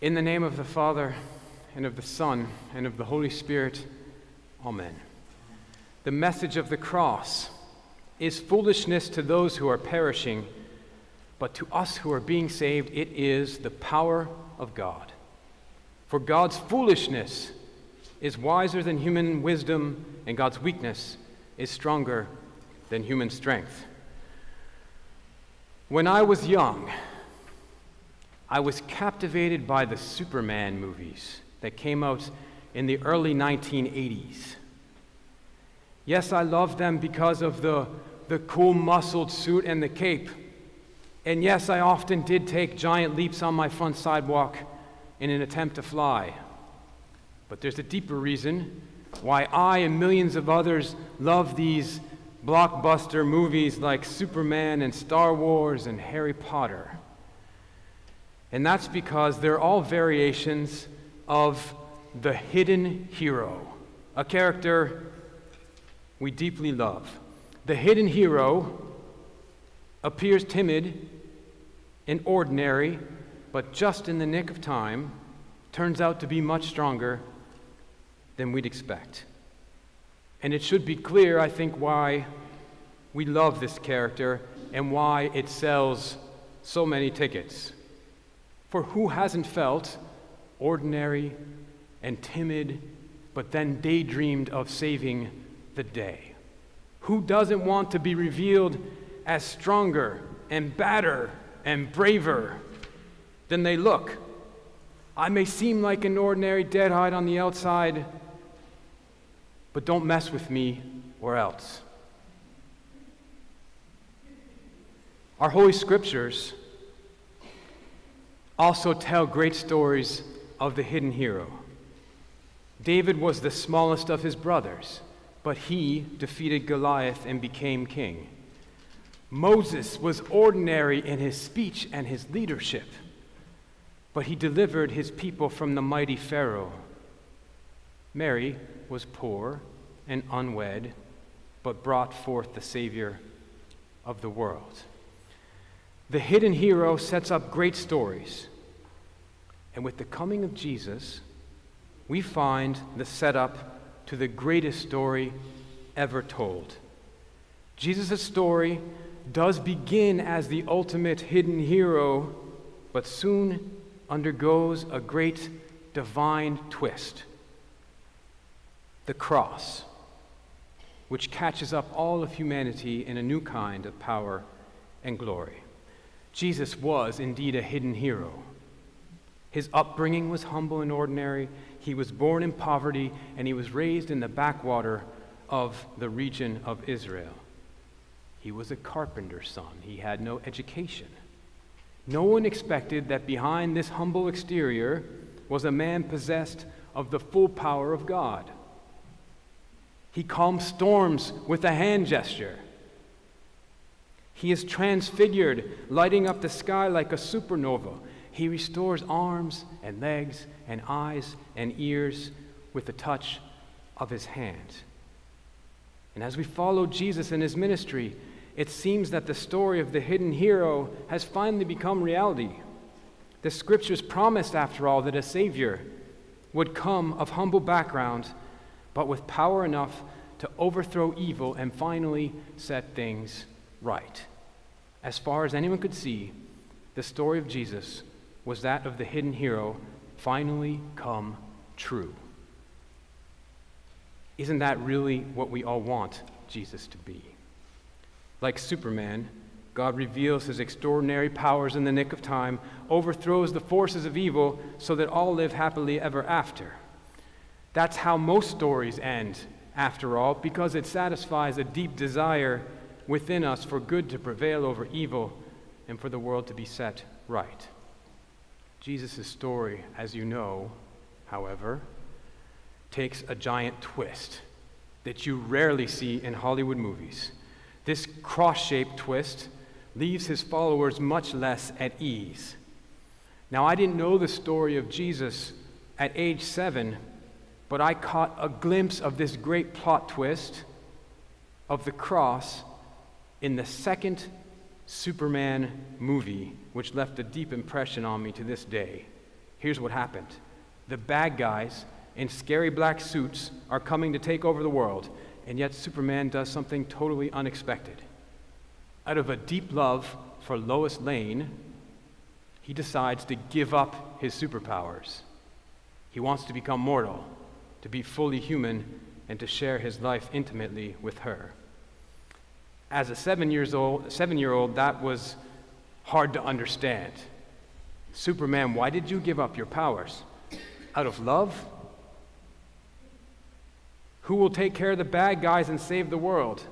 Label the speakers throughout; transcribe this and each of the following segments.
Speaker 1: In the name of the Father, and of the Son, and of the Holy Spirit, Amen. The message of the cross is foolishness to those who are perishing, but to us who are being saved, it is the power of God. For God's foolishness is wiser than human wisdom, and God's weakness is stronger than human strength. When I was young, I was captivated by the Superman movies that came out in the early 1980s. Yes, I loved them because of the, the cool muscled suit and the cape. And yes, I often did take giant leaps on my front sidewalk in an attempt to fly. But there's a deeper reason why I and millions of others love these blockbuster movies like Superman and Star Wars and Harry Potter. And that's because they're all variations of the hidden hero, a character we deeply love. The hidden hero appears timid and ordinary, but just in the nick of time, turns out to be much stronger than we'd expect. And it should be clear, I think, why we love this character and why it sells so many tickets. For who hasn't felt ordinary and timid, but then daydreamed of saving the day? Who doesn't want to be revealed as stronger and badder and braver than they look? I may seem like an ordinary deadhead on the outside, but don't mess with me or else. Our Holy Scriptures also tell great stories of the hidden hero. David was the smallest of his brothers, but he defeated Goliath and became king. Moses was ordinary in his speech and his leadership, but he delivered his people from the mighty Pharaoh. Mary was poor and unwed, but brought forth the Savior of the world. The hidden hero sets up great stories. And with the coming of Jesus, we find the setup to the greatest story ever told. Jesus' story does begin as the ultimate hidden hero, but soon undergoes a great divine twist the cross, which catches up all of humanity in a new kind of power and glory. Jesus was indeed a hidden hero. His upbringing was humble and ordinary. He was born in poverty, and he was raised in the backwater of the region of Israel. He was a carpenter's son. He had no education. No one expected that behind this humble exterior was a man possessed of the full power of God. He calmed storms with a hand gesture. He is transfigured, lighting up the sky like a supernova. He restores arms and legs and eyes and ears with the touch of his hand. And as we follow Jesus in his ministry, it seems that the story of the hidden hero has finally become reality. The scriptures promised, after all, that a Savior would come of humble background, but with power enough to overthrow evil and finally set things right. As far as anyone could see, the story of Jesus was that of the hidden hero finally come true. Isn't that really what we all want Jesus to be? Like Superman, God reveals his extraordinary powers in the nick of time, overthrows the forces of evil so that all live happily ever after. That's how most stories end, after all, because it satisfies a deep desire within us for good to prevail over evil and for the world to be set right. Jesus' story, as you know, however, takes a giant twist that you rarely see in Hollywood movies. This cross shaped twist leaves his followers much less at ease. Now, I didn't know the story of Jesus at age seven, but I caught a glimpse of this great plot twist of the cross in the second Superman movie, which left a deep impression on me to this day Here's what happened the bad guys in scary black suits are coming to take over the world, and yet Superman does something totally unexpected. Out of a deep love for Lois Lane, he decides to give up his superpowers. He wants to become mortal, to be fully human, and to share his life intimately with her. As a seven years old, seven year old, that was hard to understand. Superman, why did you give up your powers? Out of love? Who will take care of the bad guys and save the world?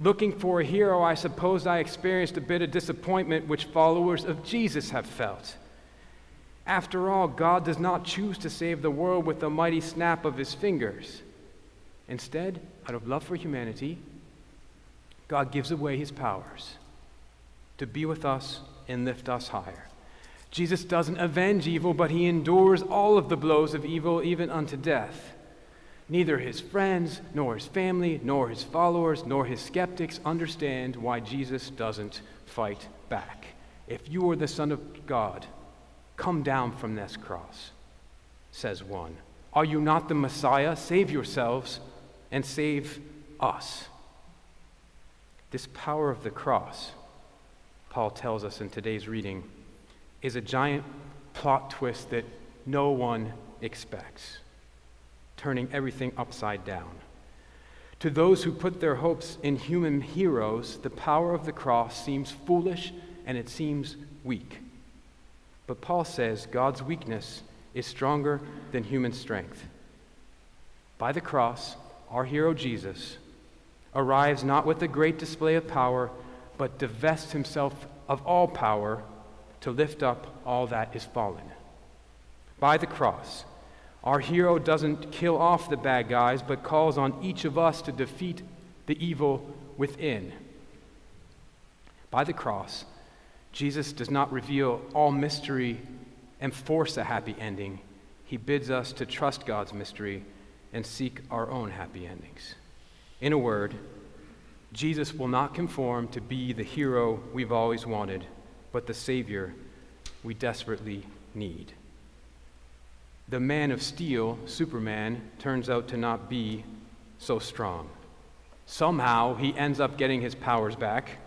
Speaker 1: Looking for a hero, I suppose I experienced a bit of disappointment which followers of Jesus have felt. After all, God does not choose to save the world with a mighty snap of his fingers. Instead, out of love for humanity, God gives away his powers to be with us and lift us higher. Jesus doesn't avenge evil, but he endures all of the blows of evil, even unto death. Neither his friends, nor his family, nor his followers, nor his skeptics understand why Jesus doesn't fight back. If you are the Son of God, come down from this cross, says one. Are you not the Messiah? Save yourselves and save us. This power of the cross, Paul tells us in today's reading, is a giant plot twist that no one expects turning everything upside down. To those who put their hopes in human heroes, the power of the cross seems foolish and it seems weak. But Paul says God's weakness is stronger than human strength. By the cross, our hero Jesus arrives not with a great display of power, but divests himself of all power to lift up all that is fallen. By the cross, our hero doesn't kill off the bad guys, but calls on each of us to defeat the evil within. By the cross, Jesus does not reveal all mystery and force a happy ending. He bids us to trust God's mystery and seek our own happy endings. In a word, Jesus will not conform to be the hero we've always wanted, but the Savior we desperately need the man of steel, Superman, turns out to not be so strong. Somehow he ends up getting his powers back,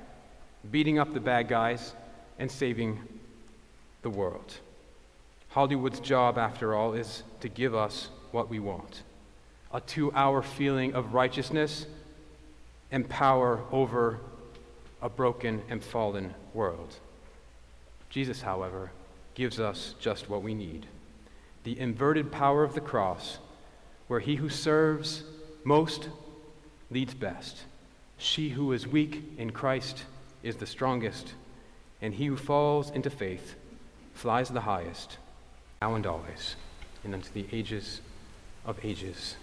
Speaker 1: beating up the bad guys, and saving the world. Hollywood's job, after all, is to give us what we want a two hour feeling of righteousness and power over a broken and fallen world. Jesus, however, gives us just what we need the inverted power of the cross, where he who serves most leads best. She who is weak in Christ is the strongest, and he who falls into faith flies the highest, now and always, and unto the ages of ages.